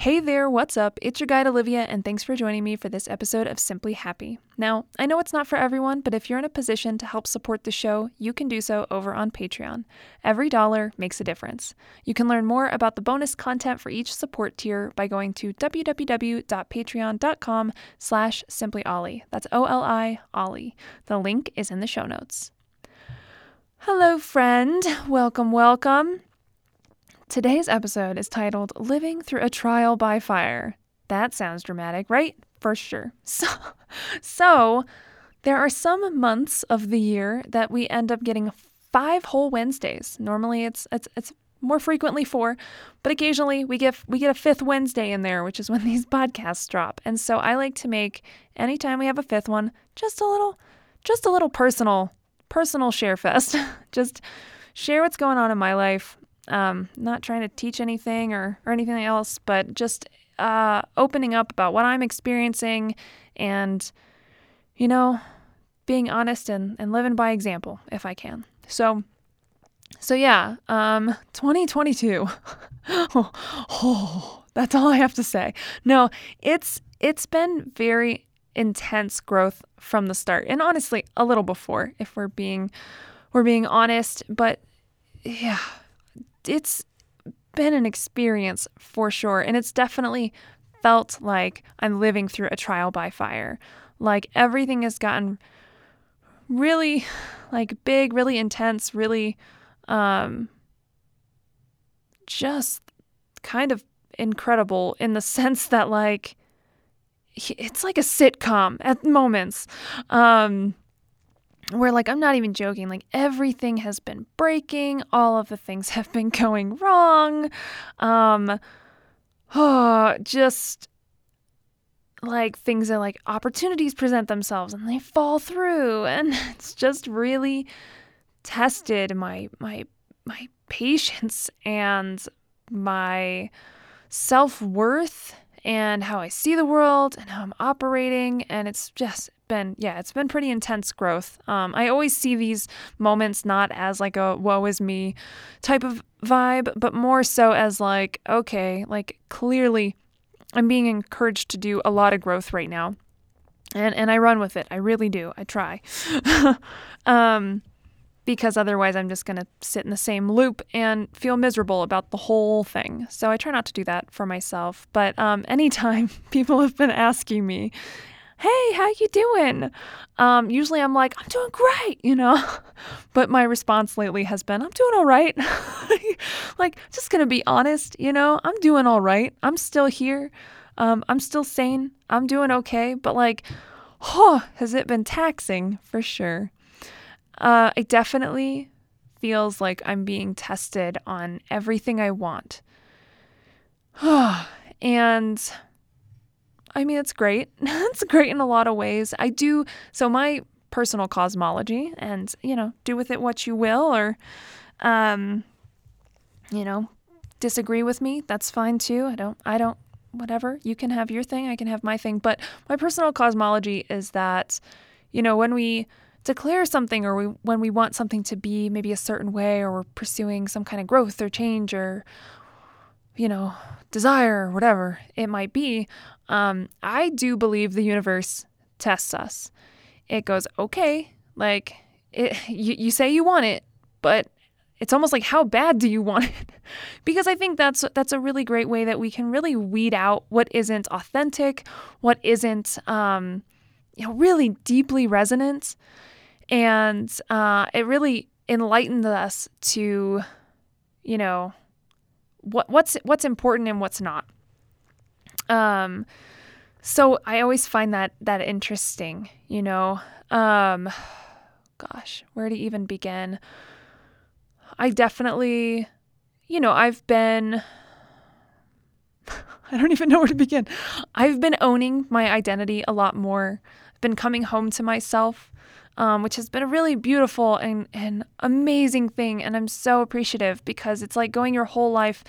Hey there, what's up? It's your guide Olivia, and thanks for joining me for this episode of Simply Happy. Now, I know it's not for everyone, but if you're in a position to help support the show, you can do so over on Patreon. Every dollar makes a difference. You can learn more about the bonus content for each support tier by going to www.patreon.com slash simplyoli. That's O-L-I, Oli. The link is in the show notes. Hello, friend. Welcome, welcome. Today's episode is titled Living Through a Trial by Fire. That sounds dramatic, right? For sure. So, so there are some months of the year that we end up getting five whole Wednesdays. Normally it's it's it's more frequently four, but occasionally we get we get a fifth Wednesday in there, which is when these podcasts drop. And so I like to make anytime we have a fifth one, just a little just a little personal personal share fest. just share what's going on in my life, um, not trying to teach anything or, or anything else, but just uh, opening up about what I'm experiencing and, you know, being honest and, and living by example if I can. So, so yeah, um, 2022. oh, oh, that's all I have to say. No, it's it's been very intense growth from the start, and honestly, a little before, if we're being we're being honest. But yeah, it's been an experience for sure. And it's definitely felt like I'm living through a trial by fire. Like everything has gotten really like big, really intense, really um just kind of incredible in the sense that like it's like a sitcom at moments. Um where like I'm not even joking, like everything has been breaking, all of the things have been going wrong. Um oh, just like things are like opportunities present themselves and they fall through and it's just really tested my my my patience and my self-worth and how I see the world and how I'm operating and it's just been yeah it's been pretty intense growth. Um, i always see these moments not as like a woe is me type of vibe but more so as like okay like clearly i'm being encouraged to do a lot of growth right now and and i run with it. I really do. I try. Um, because otherwise i'm just going to sit in the same loop and feel miserable about the whole thing so i try not to do that for myself but um, anytime people have been asking me hey, how you doing? Um, usually I'm like, I'm doing great, you know. but my response lately has been, I'm doing all right. like, just gonna be honest, you know, I'm doing all right. I'm still here. Um, I'm still sane. I'm doing okay. But like, oh, has it been taxing for sure? Uh, it definitely feels like I'm being tested on everything I want. and I mean, it's great. it's great in a lot of ways. I do, so my personal cosmology, and, you know, do with it what you will, or, um, you know, disagree with me. That's fine too. I don't, I don't, whatever. You can have your thing, I can have my thing. But my personal cosmology is that, you know, when we, declare something or we when we want something to be maybe a certain way or we're pursuing some kind of growth or change or you know desire or whatever it might be um, I do believe the universe tests us. It goes, okay, like it, you, you say you want it, but it's almost like how bad do you want it? because I think that's that's a really great way that we can really weed out what isn't authentic, what isn't um, you know really deeply resonant, and uh, it really enlightened us to you know what what's what's important and what's not. Um, so I always find that that interesting, you know. Um gosh, where to even begin? I definitely you know, I've been I don't even know where to begin. I've been owning my identity a lot more. Been coming home to myself, um, which has been a really beautiful and, and amazing thing. And I'm so appreciative because it's like going your whole life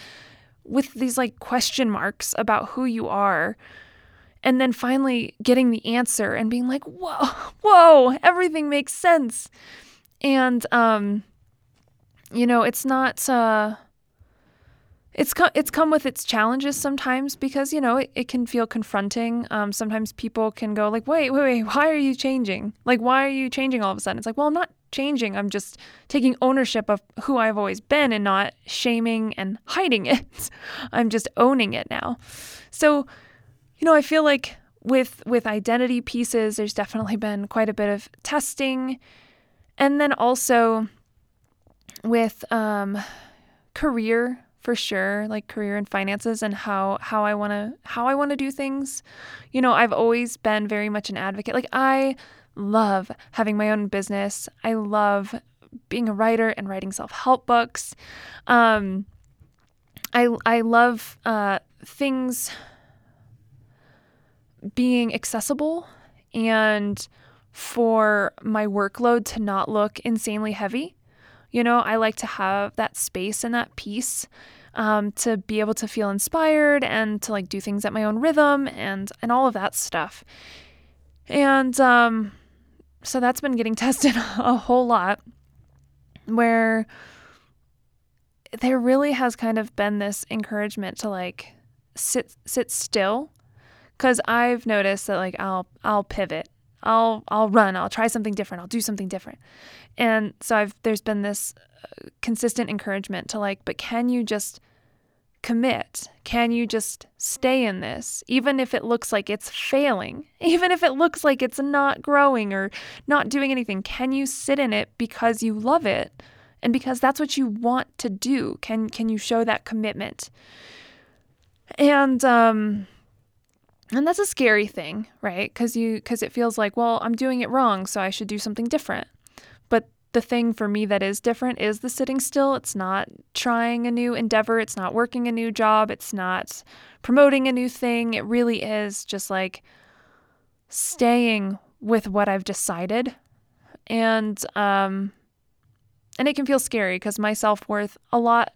with these like question marks about who you are. And then finally getting the answer and being like, whoa, whoa, everything makes sense. And, um, you know, it's not, uh, it's come, it's come with its challenges sometimes because you know it, it can feel confronting. Um, sometimes people can go like wait wait wait why are you changing? Like why are you changing all of a sudden? It's like well i'm not changing. I'm just taking ownership of who i've always been and not shaming and hiding it. I'm just owning it now. So you know i feel like with with identity pieces there's definitely been quite a bit of testing. And then also with um, career for sure like career and finances and how how I want to how I want to do things. You know, I've always been very much an advocate. Like I love having my own business. I love being a writer and writing self-help books. Um I I love uh things being accessible and for my workload to not look insanely heavy. You know, I like to have that space and that peace um, to be able to feel inspired and to like do things at my own rhythm and and all of that stuff. And um, so that's been getting tested a whole lot. Where there really has kind of been this encouragement to like sit sit still cuz I've noticed that like I'll I'll pivot. I'll I'll run, I'll try something different, I'll do something different. And so I've there's been this uh, consistent encouragement to like, but can you just commit? Can you just stay in this even if it looks like it's failing? Even if it looks like it's not growing or not doing anything, can you sit in it because you love it and because that's what you want to do? Can can you show that commitment? And um and that's a scary thing, right? Cuz you cuz it feels like, well, I'm doing it wrong, so I should do something different But the thing for me that is different is the sitting still. It's not trying a new endeavor, it's not working a new job, it's not promoting a new thing. It really is just like staying with what I've decided. And um and it can feel scary because my self-worth a lot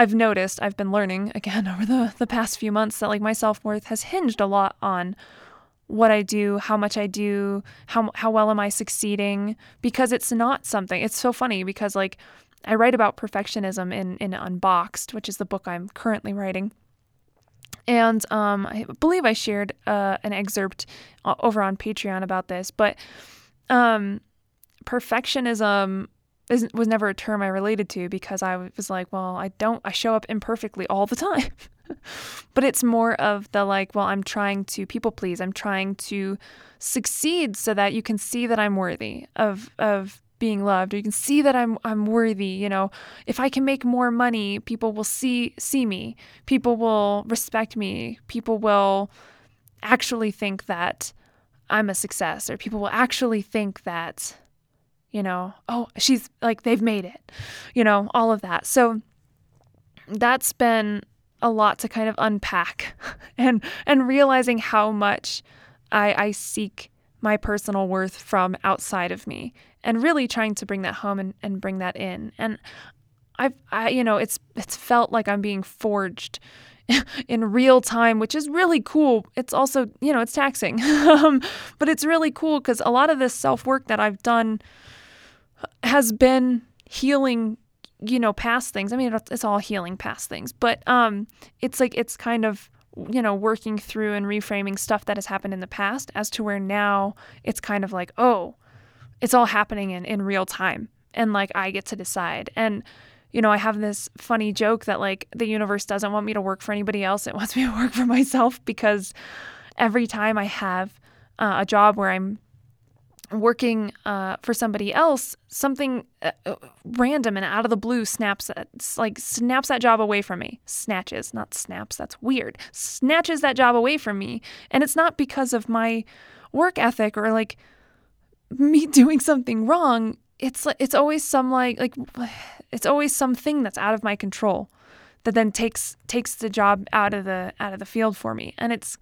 I've noticed, I've been learning again over the the past few months that like my self-worth has hinged a lot on what I do, how much I do, how how well am I succeeding because it's not something. It's so funny because like I write about perfectionism in in Unboxed, which is the book I'm currently writing. And um, I believe I shared uh, an excerpt uh, over on Patreon about this, but um, perfectionism was never a term I related to because I was like, well, I don't, I show up imperfectly all the time. but it's more of the like, well, I'm trying to people please. I'm trying to succeed so that you can see that I'm worthy of of being loved or you can see that I'm I'm worthy, you know. If I can make more money, people will see see me. People will respect me. People will actually think that I'm a success or people will actually think that you know, oh, she's like they've made it. You know, all of that. So that's been a lot to kind of unpack and and realizing how much I, I seek my personal worth from outside of me and really trying to bring that home and, and bring that in. And I've I you know it's it's felt like I'm being forged in real time, which is really cool. It's also, you know, it's taxing. um, but it's really cool because a lot of this self work that I've done has been healing you know, past things. I mean, it's all healing past things, but um, it's like it's kind of you know working through and reframing stuff that has happened in the past as to where now it's kind of like oh, it's all happening in in real time, and like I get to decide. And you know, I have this funny joke that like the universe doesn't want me to work for anybody else; it wants me to work for myself because every time I have uh, a job where I'm working uh, for somebody else, something uh, uh, random and out of the blue snaps like snaps that job away from me. Snatches, not snaps. That's weird. Snatches that job away from me, and it's not because of my work ethic or like me doing something wrong. It's like it's always some like like it's always something that's out of my control that then takes takes the job out of the out of the field for me, and it's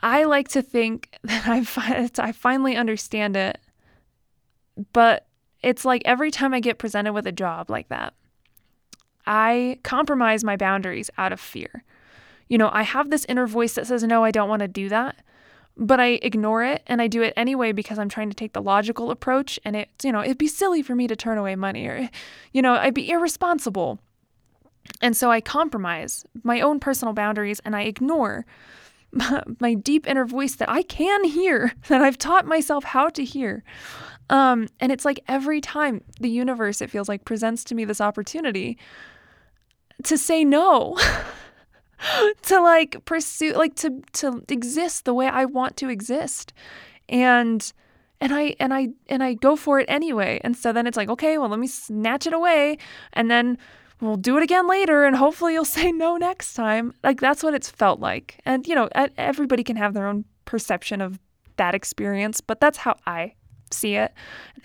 I like to think that I, fi- I finally understand it, but it's like every time I get presented with a job like that, I compromise my boundaries out of fear. You know, I have this inner voice that says, no, I don't want to do that. But I ignore it and I do it anyway because I'm trying to take the logical approach. And it, you know, it'd be silly for me to turn away money or, you know, I'd be irresponsible. And so I compromise my own personal boundaries and I ignore my deep inner voice that I can hear, that I've taught myself how to hear. Um, and it's like every time the universe, it feels like, presents to me this opportunity to say no. to like pursue like to to exist the way I want to exist. And and I and I and I go for it anyway. And so then it's like, okay, well, let me snatch it away and then we'll do it again later and hopefully you'll say no next time. Like that's what it's felt like. And you know, everybody can have their own perception of that experience, but that's how I see it.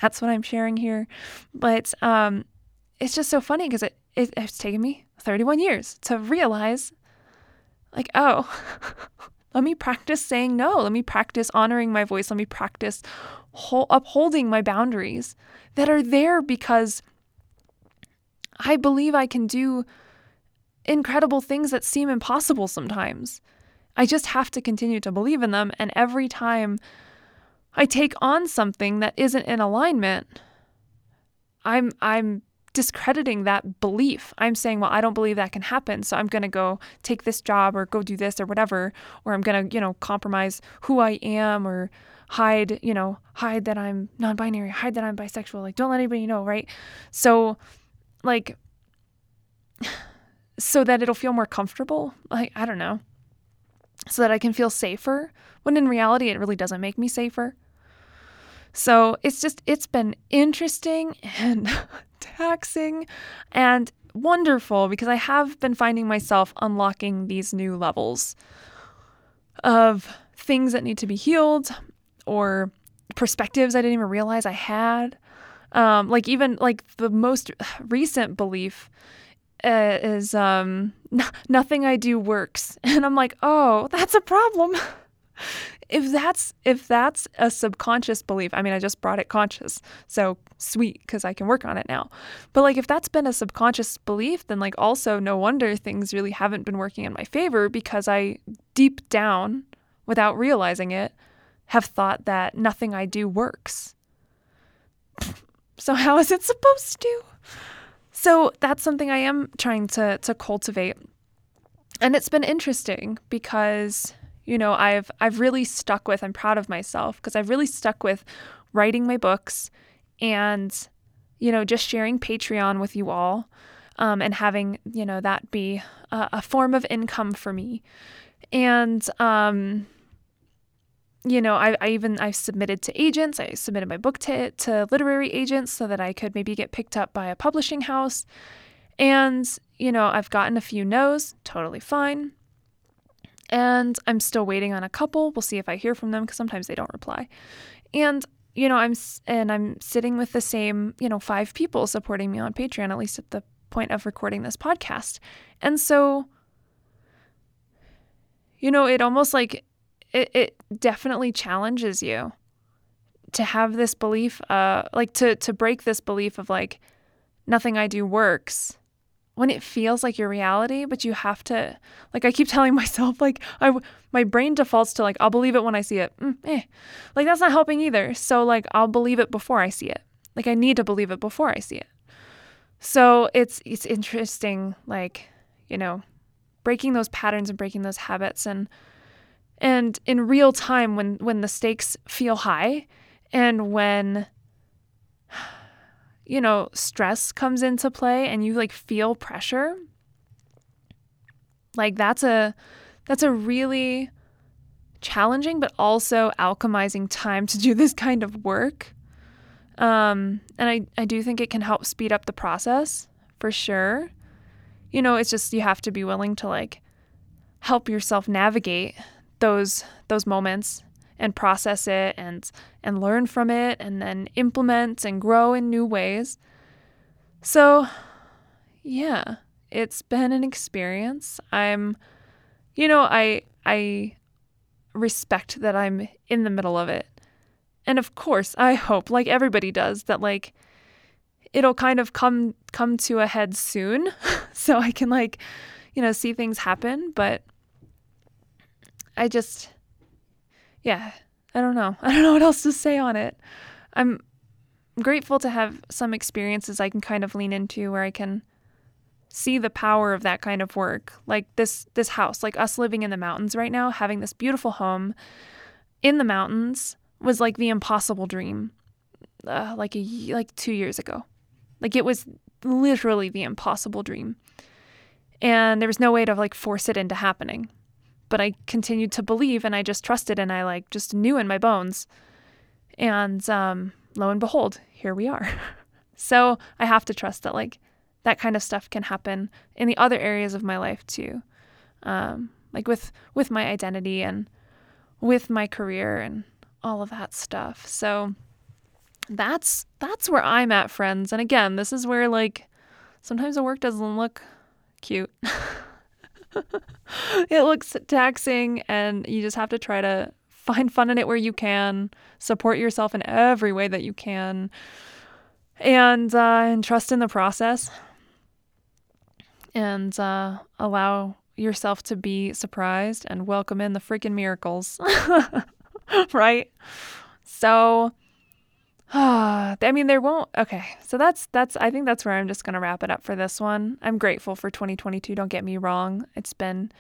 That's what I'm sharing here. But um it's just so funny because it, it it's taken me 31 years to realize like, oh, let me practice saying no. Let me practice honoring my voice. Let me practice upholding my boundaries that are there because I believe I can do incredible things that seem impossible sometimes. I just have to continue to believe in them. And every time I take on something that isn't in alignment, I'm I'm discrediting that belief. I'm saying, well, I don't believe that can happen, so I'm going to go take this job or go do this or whatever, or I'm going to, you know, compromise who I am or hide, you know, hide that I'm non-binary, hide that I'm bisexual, like don't let anybody know, right? So like so that it'll feel more comfortable. Like, I don't know. So that I can feel safer when in reality it really doesn't make me safer. So it's just, it's been interesting and taxing and wonderful because I have been finding myself unlocking these new levels of things that need to be healed or perspectives I didn't even realize I had um, like even like the most recent belief uh, is um, n- nothing I do works, and I'm like, oh, that's a problem. if that's if that's a subconscious belief, I mean, I just brought it conscious, so sweet because I can work on it now. But like, if that's been a subconscious belief, then like also no wonder things really haven't been working in my favor because I deep down, without realizing it, have thought that nothing I do works. So how is it supposed to? So that's something I am trying to to cultivate. And it's been interesting because you know, I've I've really stuck with I'm proud of myself because I've really stuck with writing my books and you know, just sharing Patreon with you all um, and having, you know, that be a, a form of income for me. And um, you know, I, I even I submitted to agents. I submitted my book to to literary agents so that I could maybe get picked up by a publishing house. And you know, I've gotten a few no's, totally fine. And I'm still waiting on a couple. We'll see if I hear from them because sometimes they don't reply. And you know, I'm and I'm sitting with the same, you know, five people supporting me on Patreon at least at the point of recording this podcast. And so you know, it almost like it, it definitely challenges you to have this belief uh like to to break this belief of like nothing I do works when it feels like your reality but you have to like I keep telling myself like I my brain defaults to like I'll believe it when I see it. Mm, eh. like that's not helping either. So like I'll believe it before I see it. Like I need to believe it before I see it. So it's it's interesting like you know breaking those patterns and breaking those habits and and in real time when when the stakes feel high and when you know stress comes into play and you like feel pressure like that's a that's a really challenging, but also alchemizing time to do this kind of work. Um, and I, I do think it can help speed up the process for sure. You know, it's just you have to be willing to like help yourself navigate those those moments and process it and and learn from it and then implement and grow in new ways. So, yeah, it's been an experience. I'm you know, I I respect that I'm in the middle of it. And of course, I hope like everybody does that like it'll kind of come come to a head soon so I can like you know see things happen, but I just yeah, I don't know. I don't know what else to say on it. I'm grateful to have some experiences I can kind of lean into where I can see the power of that kind of work. Like this this house, like us living in the mountains right now, having this beautiful home in the mountains was like the impossible dream. Uh, like a like 2 years ago. Like it was literally the impossible dream. And there was no way to like force it into happening. But I continued to believe and I just trusted and I like just knew in my bones. And um, lo and behold, here we are. so I have to trust that like that kind of stuff can happen in the other areas of my life too. Um, like with with my identity and with my career and all of that stuff. So that's that's where I'm at, friends. And again, this is where like sometimes the work doesn't look cute. it looks taxing, and you just have to try to find fun in it where you can, support yourself in every way that you can, and uh, and trust in the process, and uh, allow yourself to be surprised and welcome in the freaking miracles, right? So I mean, there won't. Okay, so that's that's. I think that's where I'm just gonna wrap it up for this one. I'm grateful for 2022. Don't get me wrong. It's been.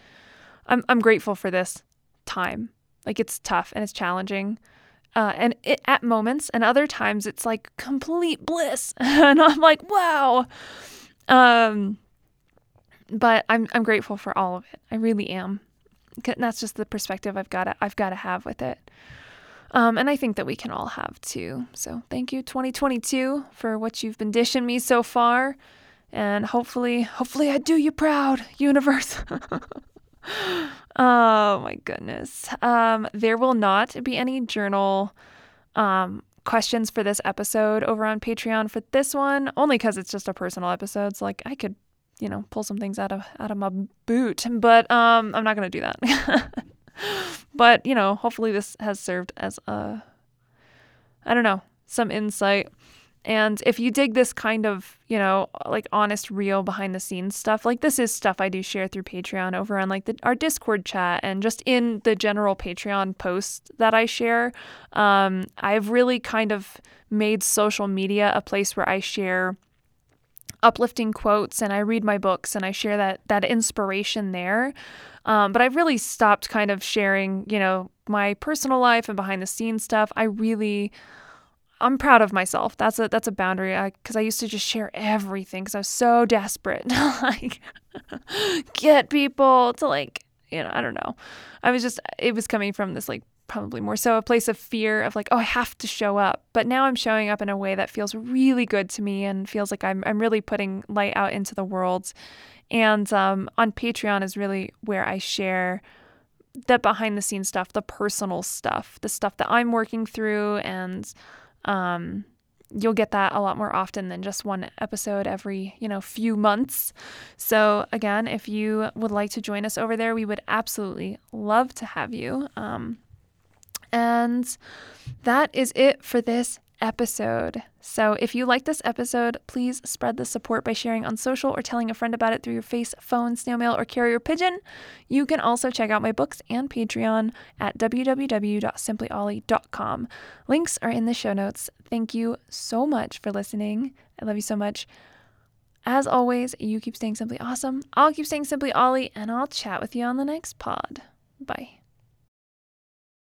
I'm I'm grateful for this time. Like it's tough and it's challenging, uh, and it, at moments and other times it's like complete bliss, and I'm like wow. Um. But I'm I'm grateful for all of it. I really am. That's just the perspective I've got I've got to have with it. Um, and I think that we can all have too. So thank you, 2022, for what you've been dishing me so far. And hopefully, hopefully I do you proud, universe. oh my goodness. Um, there will not be any journal um, questions for this episode over on Patreon for this one, only because it's just a personal episode. So like I could, you know, pull some things out of out of my boot, but um, I'm not gonna do that. but, you know, hopefully this has served as a, I don't know, some insight. And if you dig this kind of, you know, like honest, real behind the scenes stuff, like this is stuff I do share through Patreon over on like the, our Discord chat and just in the general Patreon posts that I share. Um, I've really kind of made social media a place where I share uplifting quotes and I read my books and I share that that inspiration there. Um, but I've really stopped kind of sharing, you know, my personal life and behind the scenes stuff. I really, I'm proud of myself. That's a that's a boundary because I, I, used to just share everything because I was so desperate to like get people to like, you know, I don't know. I was just it was coming from this like probably more so a place of fear of like, oh, I have to show up. But now I'm showing up in a way that feels really good to me and feels like I'm I'm really putting light out into the world. And um, on Patreon is really where I share the behind the scenes stuff, the personal stuff, the stuff that I'm working through. And um, you'll get that a lot more often than just one episode every, you know, few months. So again, if you would like to join us over there, we would absolutely love to have you. Um, and that is it for this episode. So, if you like this episode, please spread the support by sharing on social or telling a friend about it through your face, phone, snail mail, or carrier pigeon. You can also check out my books and Patreon at www.simplyoli.com. Links are in the show notes. Thank you so much for listening. I love you so much. As always, you keep staying simply awesome. I'll keep staying simply Oli, and I'll chat with you on the next pod. Bye.